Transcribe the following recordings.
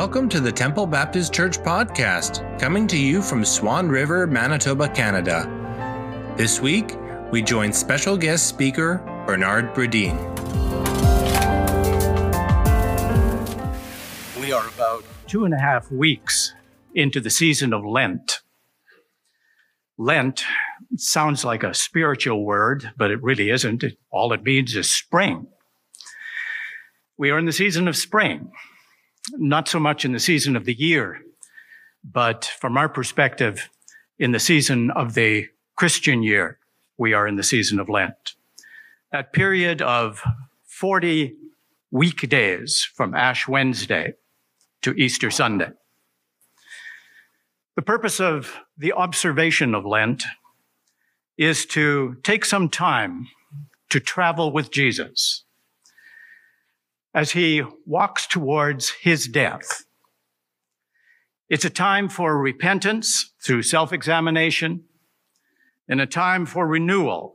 Welcome to the Temple Baptist Church podcast, coming to you from Swan River, Manitoba, Canada. This week, we join special guest speaker Bernard Bradine. We are about two and a half weeks into the season of Lent. Lent sounds like a spiritual word, but it really isn't. All it means is spring. We are in the season of spring not so much in the season of the year, but from our perspective, in the season of the Christian year, we are in the season of Lent. That period of 40 weekdays from Ash Wednesday to Easter Sunday. The purpose of the observation of Lent is to take some time to travel with Jesus as he walks towards his death. It's a time for repentance through self-examination and a time for renewal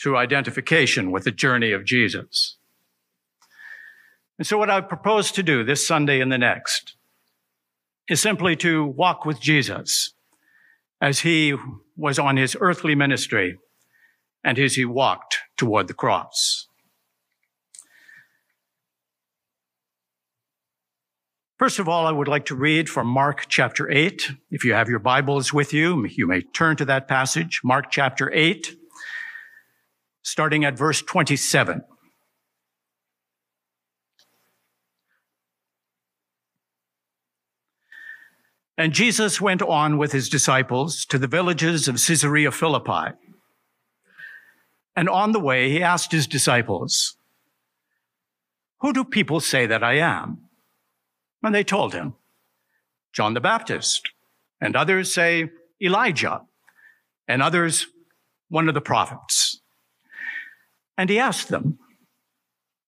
through identification with the journey of Jesus. And so what I propose to do this Sunday and the next is simply to walk with Jesus as he was on his earthly ministry and as he walked toward the cross. First of all, I would like to read from Mark chapter 8. If you have your Bibles with you, you may turn to that passage, Mark chapter 8, starting at verse 27. And Jesus went on with his disciples to the villages of Caesarea Philippi. And on the way, he asked his disciples, Who do people say that I am? And they told him, John the Baptist. And others say Elijah. And others, one of the prophets. And he asked them,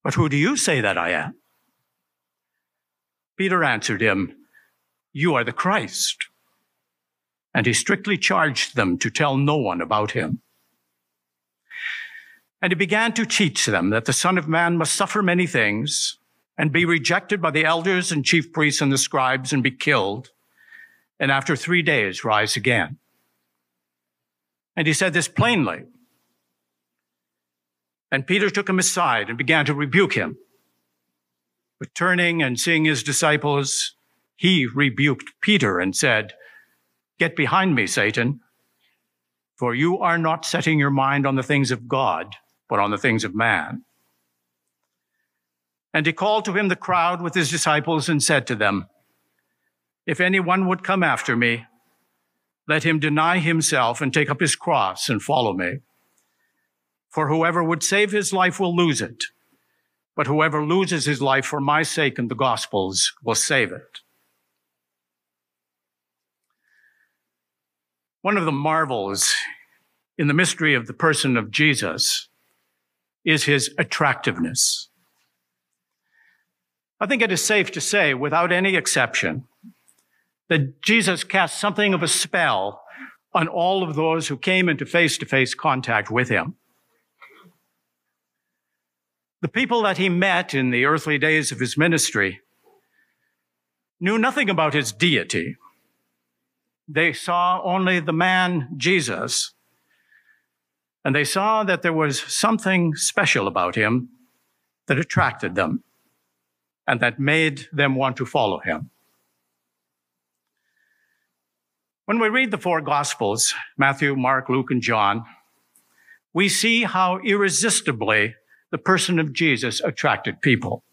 But who do you say that I am? Peter answered him, You are the Christ. And he strictly charged them to tell no one about him. And he began to teach them that the Son of Man must suffer many things and be rejected by the elders and chief priests and the scribes and be killed, and after three days rise again. And he said this plainly. And Peter took him aside and began to rebuke him. But turning and seeing his disciples, he rebuked Peter and said, Get behind me, Satan, for you are not setting your mind on the things of God, but on the things of man. And he called to him the crowd with his disciples and said to them, If anyone would come after me, let him deny himself and take up his cross and follow me. For whoever would save his life will lose it, but whoever loses his life for my sake and the gospel's will save it. One of the marvels in the mystery of the person of Jesus is his attractiveness. I think it is safe to say, without any exception, that Jesus cast something of a spell on all of those who came into face to face contact with him. The people that he met in the earthly days of his ministry knew nothing about his deity. They saw only the man Jesus, and they saw that there was something special about him that attracted them and that made them want to follow him. When we read the four Gospels, Matthew, Mark, Luke, and John, we see how irresistibly the person of Jesus attracted people.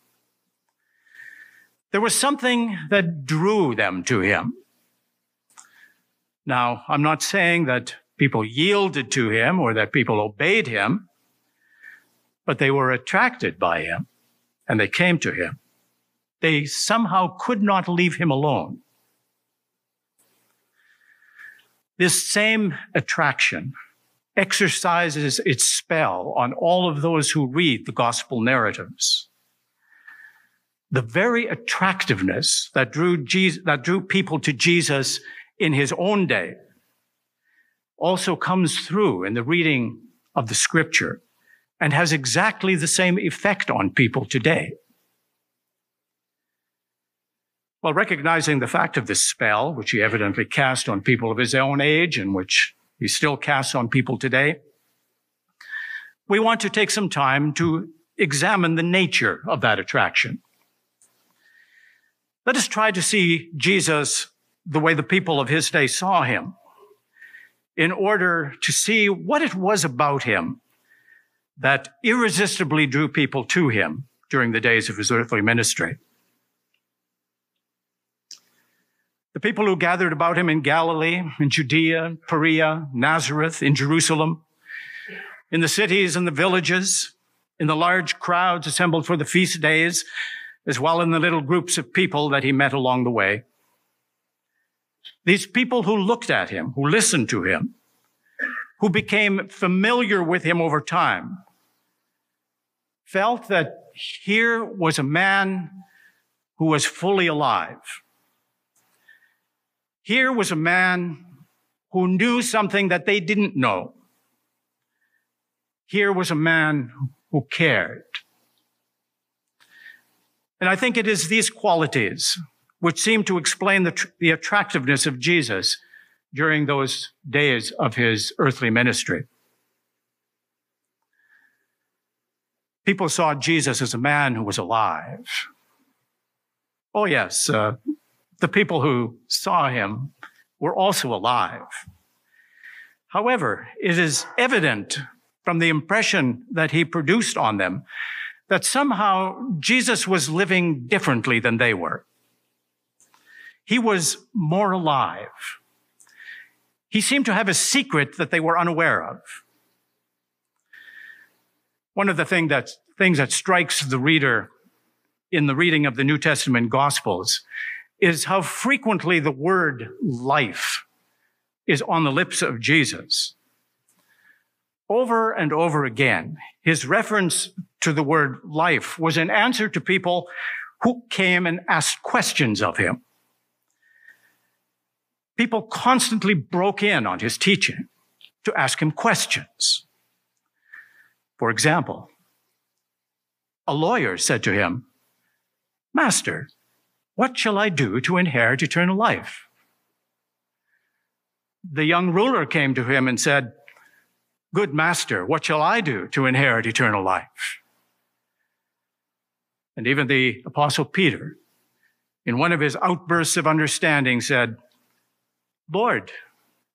There was something that drew them to him. Now, I'm not saying that people yielded to him or that people obeyed him, but they were attracted by him and they came to him they somehow could not leave him alone. This same attraction exercises its spell on all of those who read the gospel narratives. The very attractiveness that drew, Jesus, that drew people to Jesus in his own day also comes through in the reading of the scripture and has exactly the same effect on people today. Well, recognizing the fact of this spell, which he evidently cast on people of his own age and which he still casts on people today, we want to take some time to examine the nature of that attraction. Let us try to see Jesus the way the people of his day saw him in order to see what it was about him that irresistibly drew people to him during the days of his earthly ministry. The people who gathered about him in Galilee, in Judea, Perea, Nazareth, in Jerusalem, in the cities and the villages, in the large crowds assembled for the feast days, as well in the little groups of people that he met along the way. These people who looked at him, who listened to him, who became familiar with him over time, felt that here was a man who was fully alive. Here was a man who knew something that they didn't know. Here was a man who cared. And I think it is these qualities which seem to explain the, the attractiveness of Jesus during those days of his earthly ministry. People saw Jesus as a man who was alive. Oh, yes, uh, the people who saw him were also alive. However, it is evident from the impression that he produced on them that somehow Jesus was living differently than they were. He was more alive. He seemed to have a secret that they were unaware of. One of the thing that, things that strikes the reader in the reading of the New Testament Gospels is how frequently the word life is on the lips of Jesus. Over and over again, his reference to the word life was an answer to people who came and asked questions of him. People constantly broke in on his teaching to ask him questions. For example, a lawyer said to him, Master, what shall I do to inherit eternal life? The young ruler came to him and said, Good master, what shall I do to inherit eternal life? And even the apostle Peter, in one of his outbursts of understanding, said, Lord,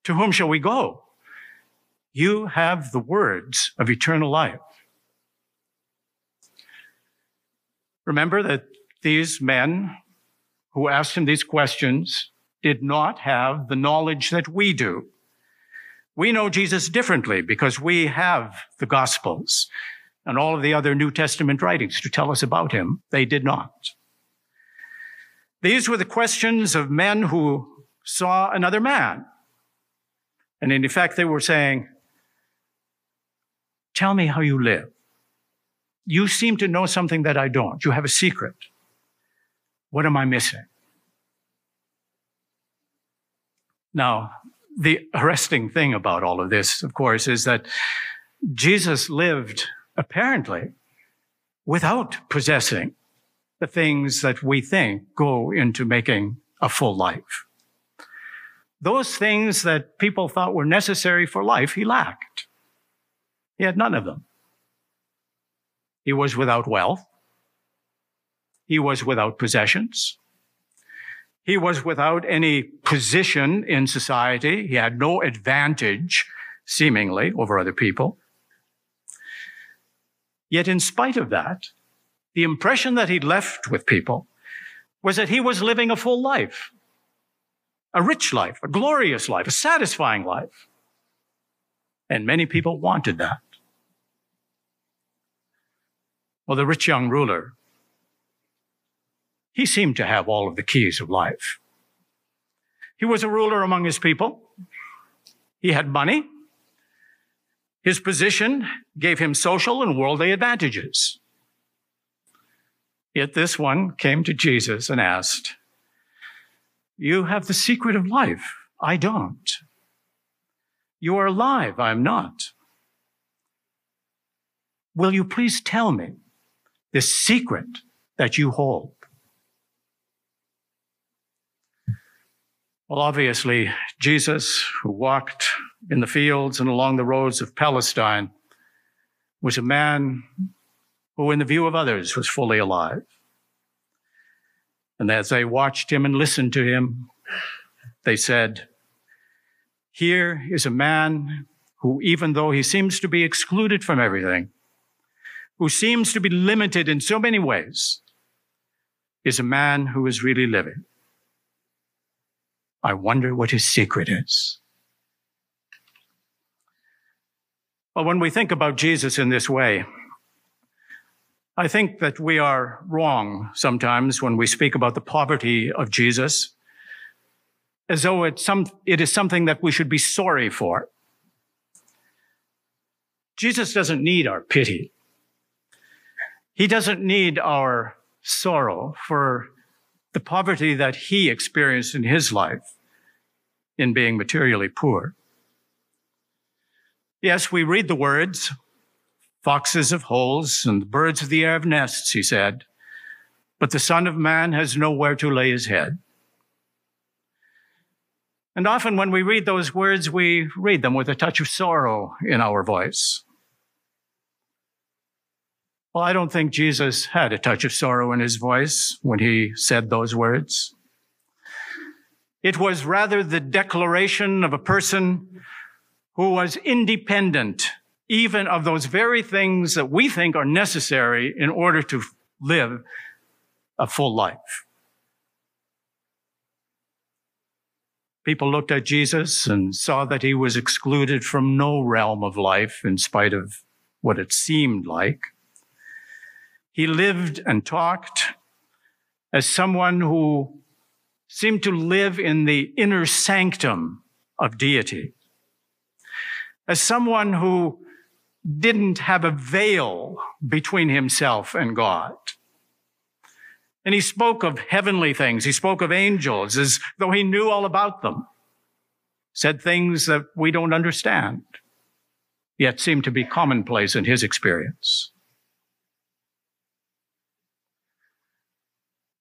to whom shall we go? You have the words of eternal life. Remember that these men who asked him these questions did not have the knowledge that we do. We know Jesus differently because we have the Gospels and all of the other New Testament writings to tell us about him. They did not. These were the questions of men who saw another man. And in effect, they were saying, Tell me how you live. You seem to know something that I don't. You have a secret. What am I missing? Now, the arresting thing about all of this, of course, is that Jesus lived apparently without possessing the things that we think go into making a full life. Those things that people thought were necessary for life, he lacked. He had none of them. He was without wealth. He was without possessions. He was without any position in society. He had no advantage, seemingly, over other people. Yet, in spite of that, the impression that he left with people was that he was living a full life a rich life, a glorious life, a satisfying life. And many people wanted that. Well, the rich young ruler, he seemed to have all of the keys of life. He was a ruler among his people. He had money. His position gave him social and worldly advantages. Yet this one came to Jesus and asked, you have the secret of life. I don't. You are alive. I am not. Will you please tell me the secret that you hold? Well, obviously, Jesus, who walked in the fields and along the roads of Palestine, was a man who, in the view of others, was fully alive. And as they watched him and listened to him, they said, Here is a man who, even though he seems to be excluded from everything, who seems to be limited in so many ways, is a man who is really living. I wonder what his secret is. Well, when we think about Jesus in this way, I think that we are wrong sometimes when we speak about the poverty of Jesus, as though it's some, it is something that we should be sorry for. Jesus doesn't need our pity. He doesn't need our sorrow for the poverty that he experienced in his life in being materially poor. Yes, we read the words, foxes have holes and the birds of the air have nests, he said, but the Son of Man has nowhere to lay his head. And often when we read those words, we read them with a touch of sorrow in our voice. Well, I don't think Jesus had a touch of sorrow in his voice when he said those words. It was rather the declaration of a person who was independent even of those very things that we think are necessary in order to live a full life. People looked at Jesus and saw that he was excluded from no realm of life in spite of what it seemed like. He lived and talked as someone who seemed to live in the inner sanctum of deity, as someone who didn't have a veil between himself and God. And he spoke of heavenly things. He spoke of angels as though he knew all about them. Said things that we don't understand, yet seem to be commonplace in his experience.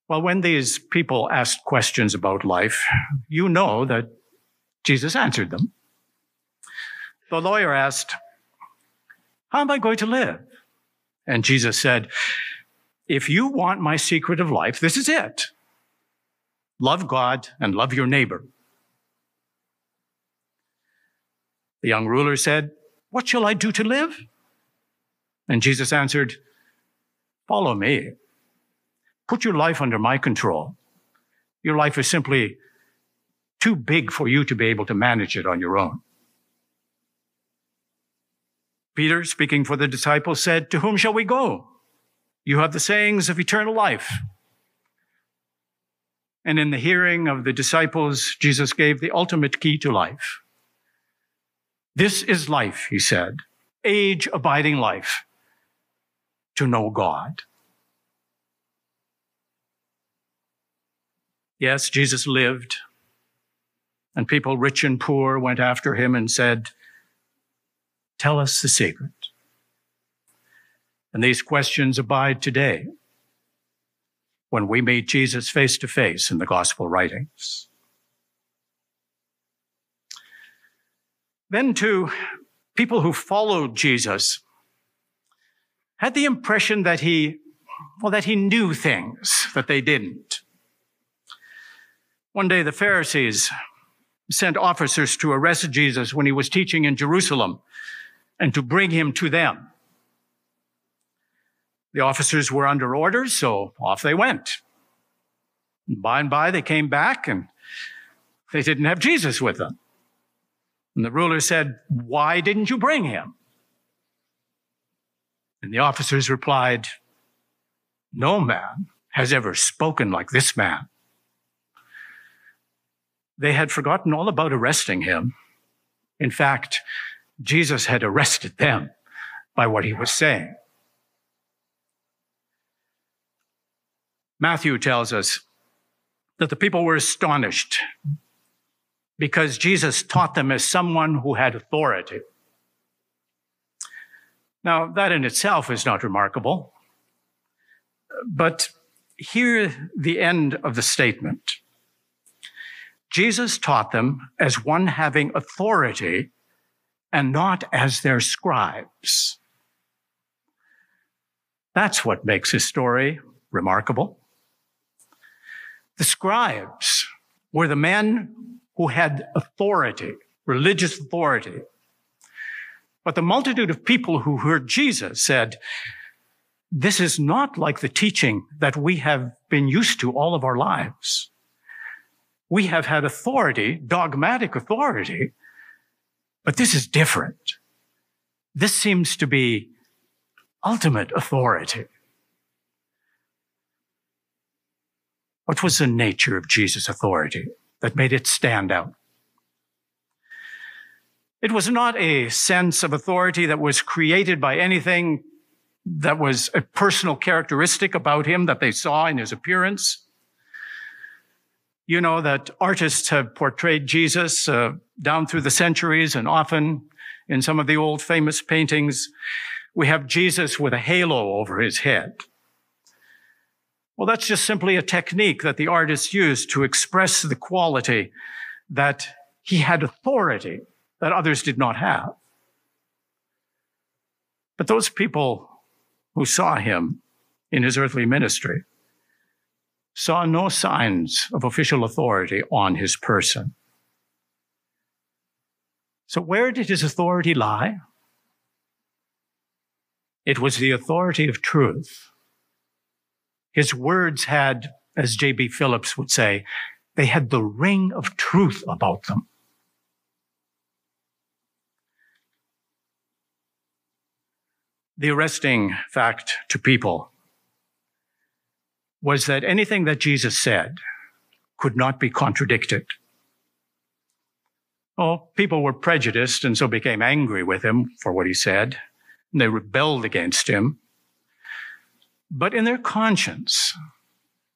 Well, when these people asked questions about life, you know that Jesus answered them. The lawyer asked, How am I going to live? And Jesus said, If you want my secret of life, this is it. Love God and love your neighbor. The young ruler said, What shall I do to live? And Jesus answered, Follow me. Put your life under my control. Your life is simply too big for you to be able to manage it on your own. Peter, speaking for the disciples, said, To whom shall we go? You have the sayings of eternal life. And in the hearing of the disciples, Jesus gave the ultimate key to life. This is life, he said, age abiding life, to know God. Yes, Jesus lived, and people rich and poor went after him and said, Tell us the secret. And these questions abide today when we meet Jesus face to face in the gospel writings. Then, too, people who followed Jesus, had the impression that he, well, that he knew things that they didn't. One day the Pharisees sent officers to arrest Jesus when he was teaching in Jerusalem and to bring him to them. The officers were under orders, so off they went. And by and by they came back and they didn't have Jesus with them. And the ruler said, Why didn't you bring him? And the officers replied, No man has ever spoken like this man. They had forgotten all about arresting him. In fact, Jesus had arrested them by what he was saying. Matthew tells us that the people were astonished because Jesus taught them as someone who had authority. Now, that in itself is not remarkable, but hear the end of the statement. Jesus taught them as one having authority and not as their scribes. That's what makes his story remarkable. The scribes were the men who had authority, religious authority. But the multitude of people who heard Jesus said, this is not like the teaching that we have been used to all of our lives. We have had authority, dogmatic authority, but this is different. This seems to be ultimate authority. What was the nature of Jesus' authority that made it stand out? It was not a sense of authority that was created by anything that was a personal characteristic about him that they saw in his appearance. You know that artists have portrayed Jesus uh, down through the centuries, and often in some of the old famous paintings, we have Jesus with a halo over his head. Well, that's just simply a technique that the artist used to express the quality that he had authority that others did not have. But those people who saw him in his earthly ministry saw no signs of official authority on his person. So, where did his authority lie? It was the authority of truth. His words had, as J.B. Phillips would say, they had the ring of truth about them. The arresting fact to people was that anything that Jesus said could not be contradicted. Oh, people were prejudiced and so became angry with him for what he said. And they rebelled against him. But in their conscience,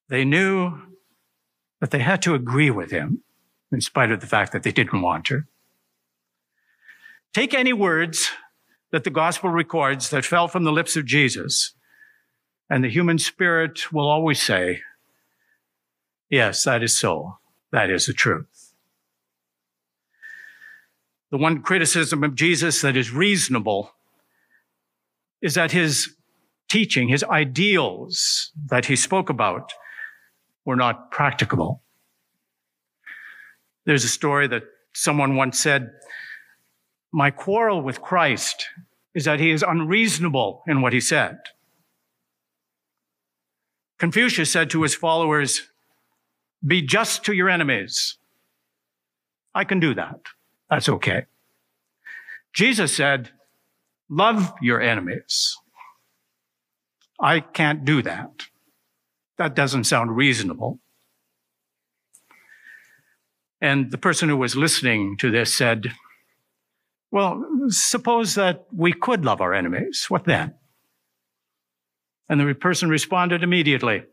they knew that they had to agree with him in spite of the fact that they didn't want to. Take any words that the gospel records that fell from the lips of Jesus. And the human spirit will always say, yes, that is so. That is the truth. The one criticism of Jesus that is reasonable is that his teaching, his ideals that he spoke about were not practicable. There's a story that someone once said, my quarrel with Christ is that he is unreasonable in what he said. Confucius said to his followers, be just to your enemies. I can do that. That's okay. Jesus said, love your enemies. I can't do that. That doesn't sound reasonable. And the person who was listening to this said, well, suppose that we could love our enemies. What then? And the person responded immediately,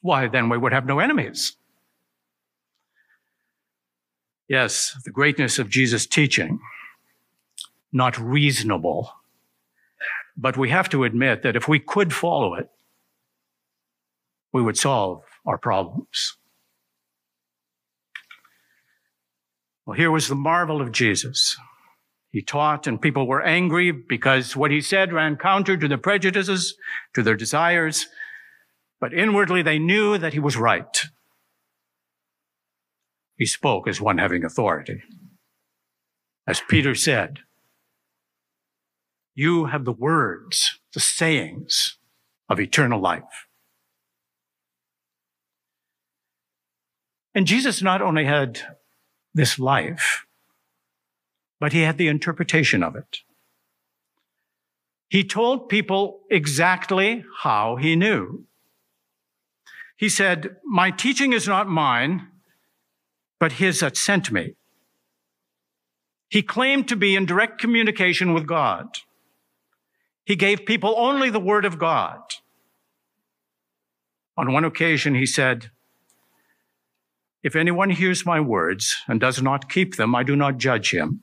Why, then we would have no enemies. Yes, the greatness of Jesus' teaching, not reasonable. But we have to admit that if we could follow it, we would solve our problems. Well, here was the marvel of Jesus. He taught and people were angry because what he said ran counter to their prejudices, to their desires. But inwardly they knew that he was right. He spoke as one having authority. As Peter said, you have the words, the sayings of eternal life. And Jesus not only had this life, but he had the interpretation of it. He told people exactly how he knew. He said, My teaching is not mine, but his that sent me. He claimed to be in direct communication with God. He gave people only the word of God. On one occasion, he said, If anyone hears my words and does not keep them, I do not judge him.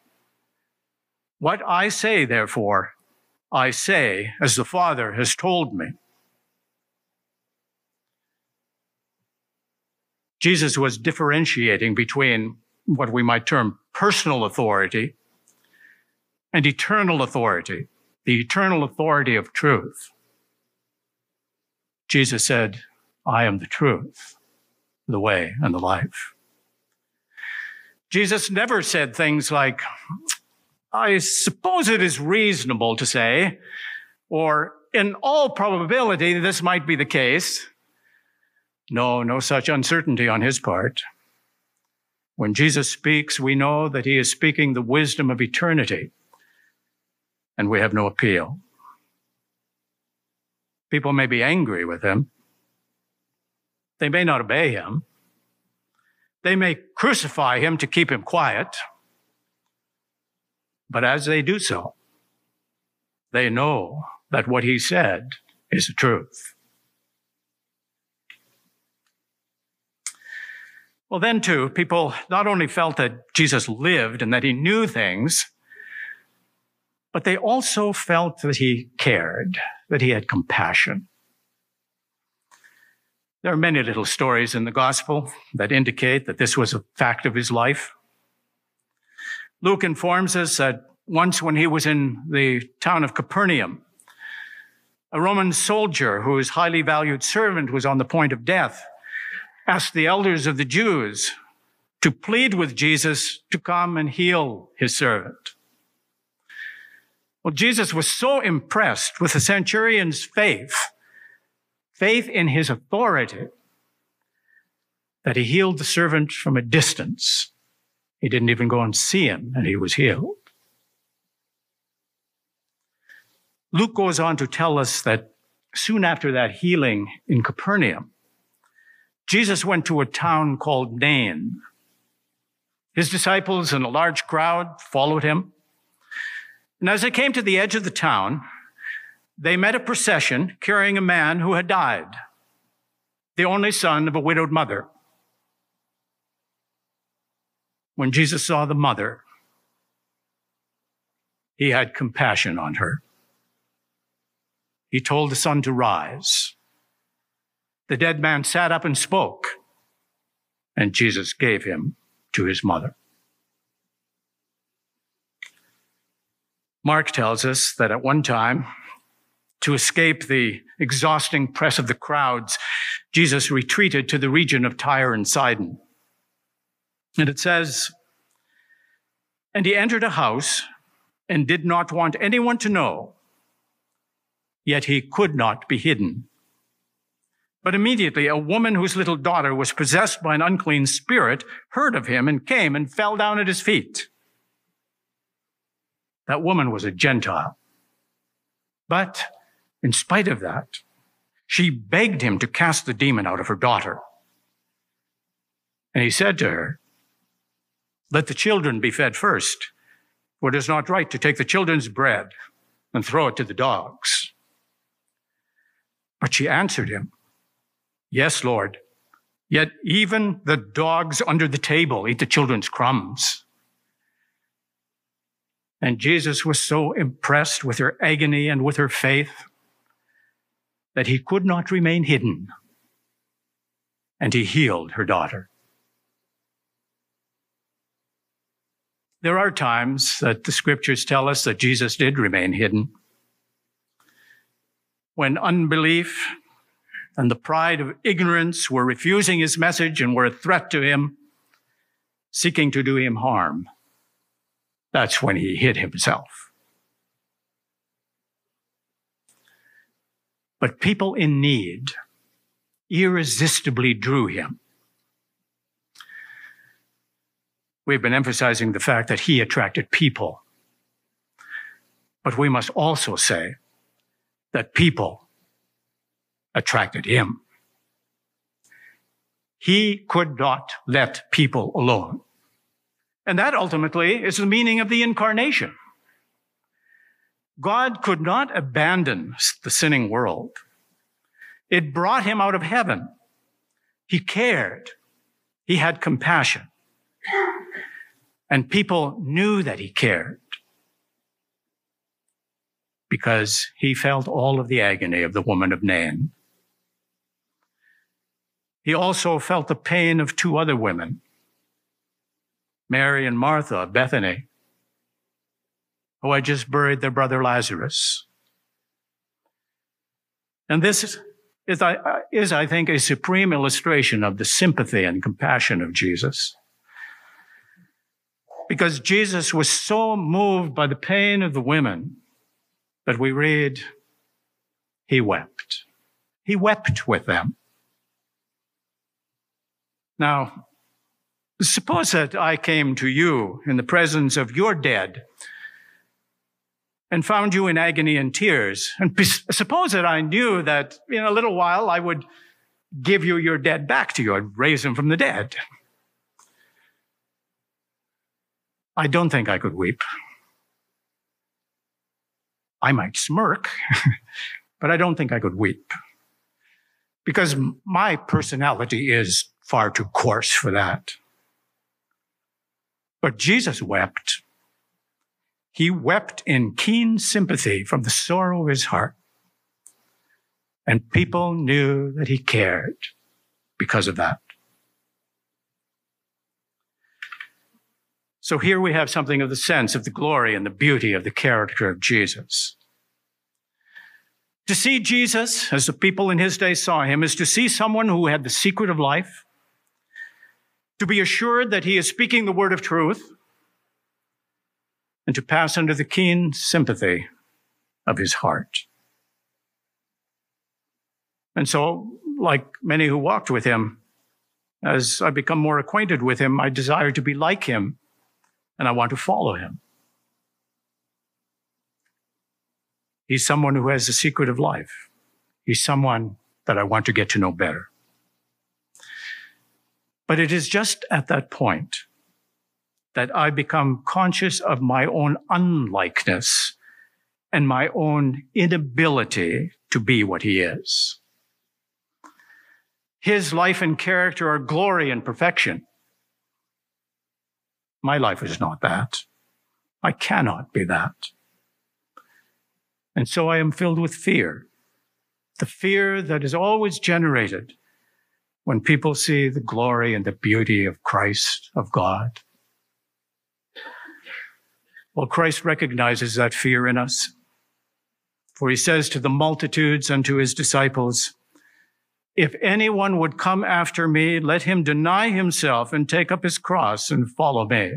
What I say, therefore, I say as the Father has told me. Jesus was differentiating between what we might term personal authority and eternal authority, the eternal authority of truth. Jesus said, I am the truth, the way, and the life. Jesus never said things like, I suppose it is reasonable to say, or in all probability, this might be the case. No, no such uncertainty on his part. When Jesus speaks, we know that he is speaking the wisdom of eternity, and we have no appeal. People may be angry with him. They may not obey him. They may crucify him to keep him quiet. But as they do so, they know that what he said is the truth. Well, then, too, people not only felt that Jesus lived and that he knew things, but they also felt that he cared, that he had compassion. There are many little stories in the gospel that indicate that this was a fact of his life. Luke informs us that once when he was in the town of Capernaum, a Roman soldier whose highly valued servant was on the point of death asked the elders of the Jews to plead with Jesus to come and heal his servant. Well, Jesus was so impressed with the centurion's faith faith in his authority that he healed the servant from a distance. He didn't even go and see him, and he was healed. Luke goes on to tell us that soon after that healing in Capernaum, Jesus went to a town called Nain. His disciples and a large crowd followed him. And as they came to the edge of the town, they met a procession carrying a man who had died, the only son of a widowed mother. When Jesus saw the mother, he had compassion on her. He told the son to rise. The dead man sat up and spoke, and Jesus gave him to his mother. Mark tells us that at one time, to escape the exhausting press of the crowds, Jesus retreated to the region of Tyre and Sidon. And it says, And he entered a house and did not want anyone to know, yet he could not be hidden. But immediately a woman whose little daughter was possessed by an unclean spirit heard of him and came and fell down at his feet. That woman was a Gentile. But in spite of that, she begged him to cast the demon out of her daughter. And he said to her, Let the children be fed first, for it is not right to take the children's bread and throw it to the dogs. But she answered him, Yes, Lord. Yet even the dogs under the table eat the children's crumbs. And Jesus was so impressed with her agony and with her faith that he could not remain hidden. And he healed her daughter. There are times that the scriptures tell us that Jesus did remain hidden. When unbelief and the pride of ignorance were refusing his message and were a threat to him, seeking to do him harm, that's when he hid himself. But people in need irresistibly drew him. We've been emphasizing the fact that he attracted people. But we must also say that people attracted him. He could not let people alone. And that ultimately is the meaning of the incarnation. God could not abandon the sinning world. It brought him out of heaven. He cared. He had compassion. And people knew that he cared because he felt all of the agony of the woman of Nain. He also felt the pain of two other women, Mary and Martha of Bethany, who had just buried their brother Lazarus. And this is, is, I think, a supreme illustration of the sympathy and compassion of Jesus. Because Jesus was so moved by the pain of the women that we read, he wept. He wept with them. Now, suppose that I came to you in the presence of your dead and found you in agony and tears. And suppose that I knew that in a little while I would give you your dead back to you. I'd raise him from the dead. I don't think I could weep. I might smirk, but I don't think I could weep because my personality is far too coarse for that. But Jesus wept he wept in keen sympathy from the sorrow of his heart. And people knew that he cared because of that. So here we have something of the sense of the glory and the beauty of the character of Jesus. To see Jesus, as the people in his day saw him, is to see someone who had the secret of life, to be assured that he is speaking the word of truth, and to pass under the keen sympathy of his heart. And so, like many who walked with him, as I become more acquainted with him, I desire to be like him and I want to follow him. He's someone who has the secret of life. He's someone that I want to get to know better. But it is just at that point that I become conscious of my own unlikeness and my own inability to be what he is. His life and character are glory and perfection. My life is not that. I cannot be that. And so I am filled with fear. The fear that is always generated when people see the glory and the beauty of Christ, of God. Well, Christ recognizes that fear in us. For he says to the multitudes and to his disciples, if anyone would come after me, let him deny himself and take up his cross and follow me.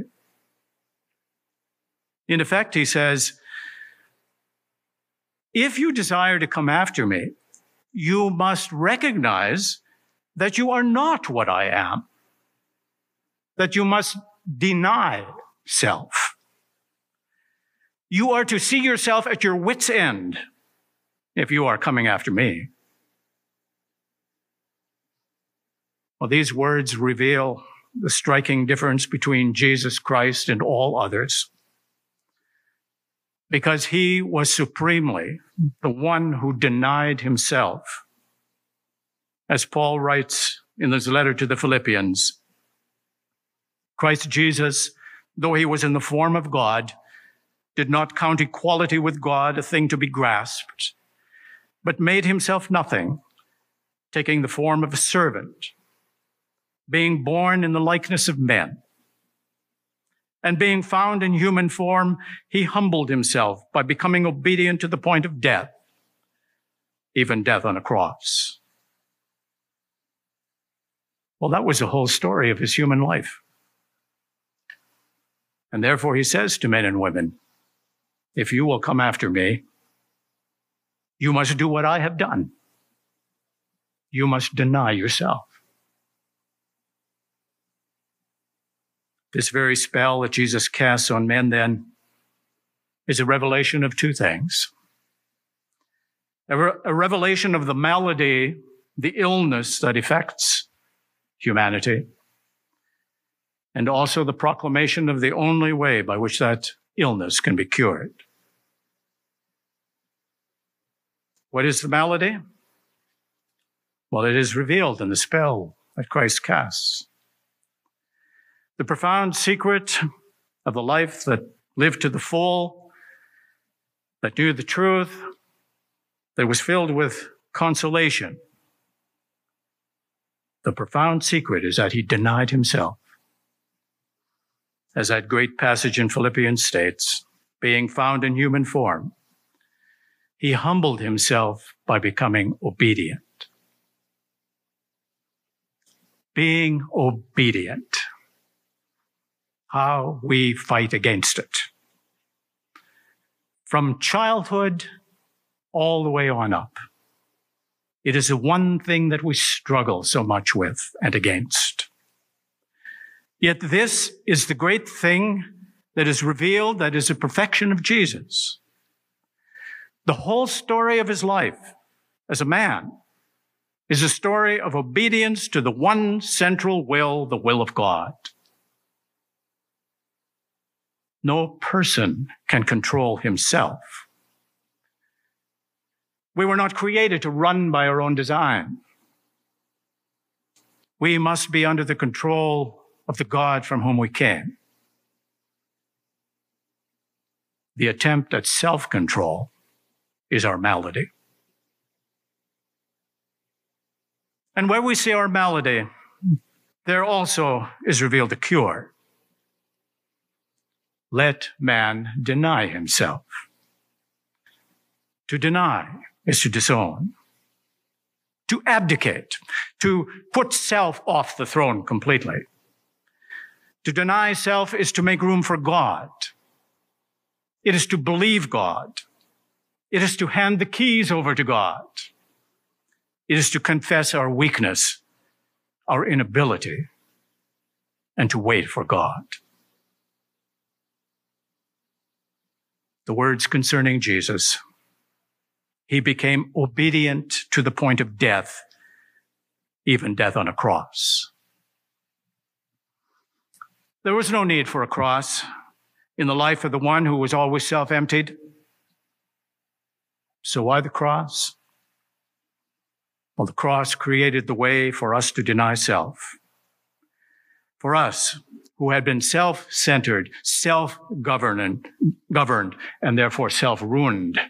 In effect, he says, if you desire to come after me, you must recognize that you are not what I am, that you must deny self. You are to see yourself at your wits' end if you are coming after me. Well, these words reveal the striking difference between Jesus Christ and all others. Because he was supremely the one who denied himself. As Paul writes in his letter to the Philippians, Christ Jesus, though he was in the form of God, did not count equality with God a thing to be grasped, but made himself nothing, taking the form of a servant, being born in the likeness of men. And being found in human form, he humbled himself by becoming obedient to the point of death, even death on a cross. Well, that was the whole story of his human life. And therefore, he says to men and women, if you will come after me, you must do what I have done. You must deny yourself. This very spell that Jesus casts on men then is a revelation of two things. A, re- a revelation of the malady, the illness that affects humanity, and also the proclamation of the only way by which that illness can be cured. What is the malady? Well, it is revealed in the spell that Christ casts. The profound secret of the life that lived to the full, that knew the truth, that was filled with consolation. The profound secret is that he denied himself. As that great passage in Philippians states, being found in human form, he humbled himself by becoming obedient. Being obedient. How we fight against it. From childhood all the way on up. It is the one thing that we struggle so much with and against. Yet this is the great thing that is revealed, that is the perfection of Jesus. The whole story of his life as a man is a story of obedience to the one central will, the will of God. No person can control himself. We were not created to run by our own design. We must be under the control of the God from whom we came. The attempt at self control is our malady. And where we see our malady, there also is revealed a cure. Let man deny himself. To deny is to disown, to abdicate, to put self off the throne completely. To deny self is to make room for God. It is to believe God. It is to hand the keys over to God. It is to confess our weakness, our inability, and to wait for God. The words concerning Jesus he became obedient to the point of death, even death on a cross. There was no need for a cross in the life of the one who was always self emptied. So why the cross? Well, the cross created the way for us to deny self. For us, who had been self-centered, self-governed, governed, and therefore self-ruined,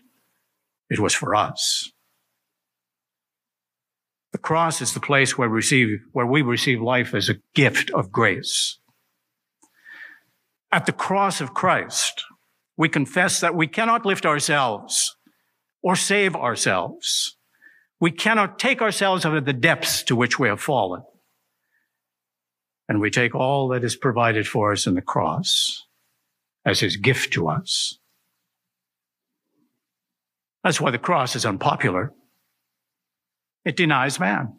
it was for us. The cross is the place where we receive, where we receive life as a gift of grace. At the cross of Christ, we confess that we cannot lift ourselves or save ourselves. We cannot take ourselves out of the depths to which we have fallen. And we take all that is provided for us in the cross as his gift to us. That's why the cross is unpopular. It denies man.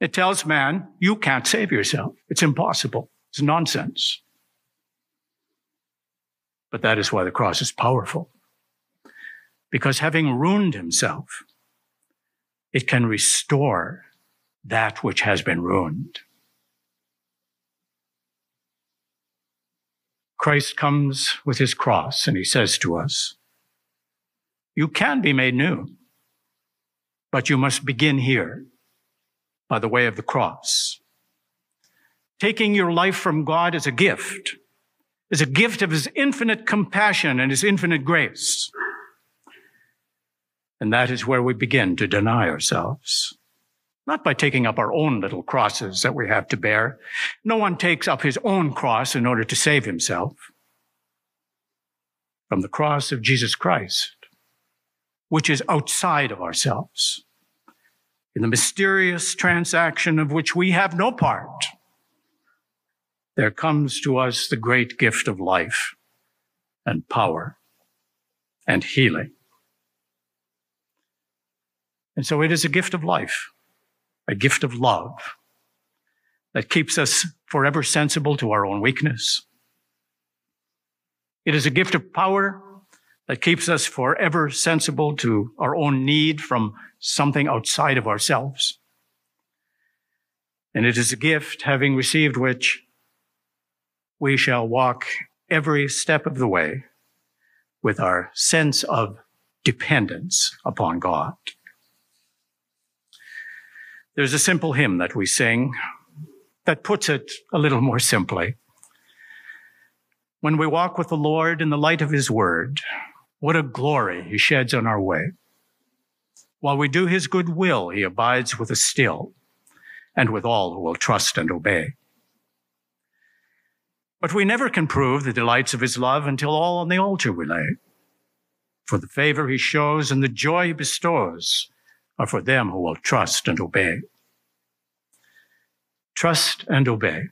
It tells man, you can't save yourself. It's impossible. It's nonsense. But that is why the cross is powerful. Because having ruined himself, it can restore that which has been ruined. Christ comes with his cross and he says to us, you can be made new, but you must begin here by the way of the cross. Taking your life from God as a gift, is a gift of his infinite compassion and his infinite grace. And that is where we begin to deny ourselves. Not by taking up our own little crosses that we have to bear. No one takes up his own cross in order to save himself. From the cross of Jesus Christ, which is outside of ourselves, in the mysterious transaction of which we have no part, there comes to us the great gift of life and power and healing. And so it is a gift of life, a gift of love that keeps us forever sensible to our own weakness. It is a gift of power that keeps us forever sensible to our own need from something outside of ourselves. And it is a gift, having received which we shall walk every step of the way with our sense of dependence upon God. There's a simple hymn that we sing that puts it a little more simply. When we walk with the Lord in the light of his word, what a glory he sheds on our way. While we do his good will, he abides with us still and with all who will trust and obey. But we never can prove the delights of his love until all on the altar we lay. For the favor he shows and the joy he bestows are for them who will trust and obey. Trust and obey.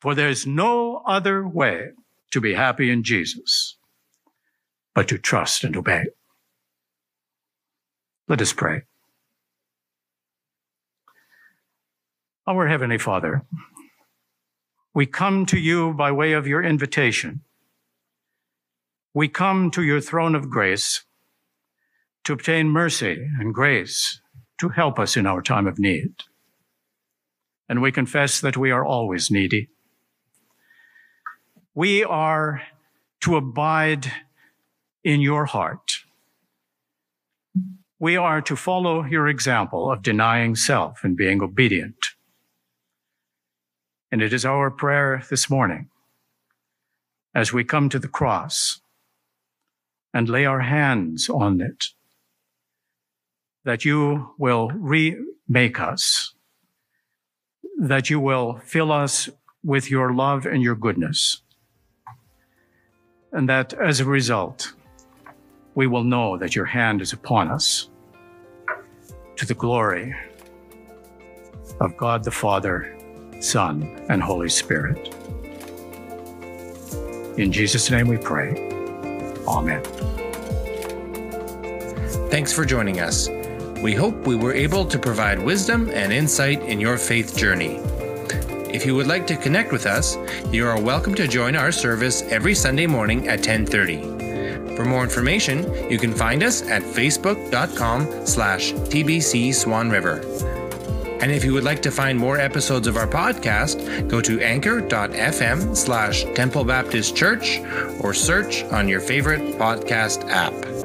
For there's no other way to be happy in Jesus but to trust and obey. Let us pray. Our Heavenly Father, we come to you by way of your invitation. We come to your throne of grace to obtain mercy and grace to help us in our time of need. And we confess that we are always needy. We are to abide in your heart. We are to follow your example of denying self and being obedient. And it is our prayer this morning as we come to the cross and lay our hands on it that you will remake us, that you will fill us with your love and your goodness, and that as a result, we will know that your hand is upon us to the glory of God the Father, Son, and Holy Spirit. In Jesus' name we pray. Amen. Thanks for joining us. We hope we were able to provide wisdom and insight in your faith journey. If you would like to connect with us, you are welcome to join our service every Sunday morning at 1030. For more information, you can find us at facebook.com slash tbc swan river. And if you would like to find more episodes of our podcast, go to anchor.fm slash Temple Baptist Church or search on your favorite podcast app.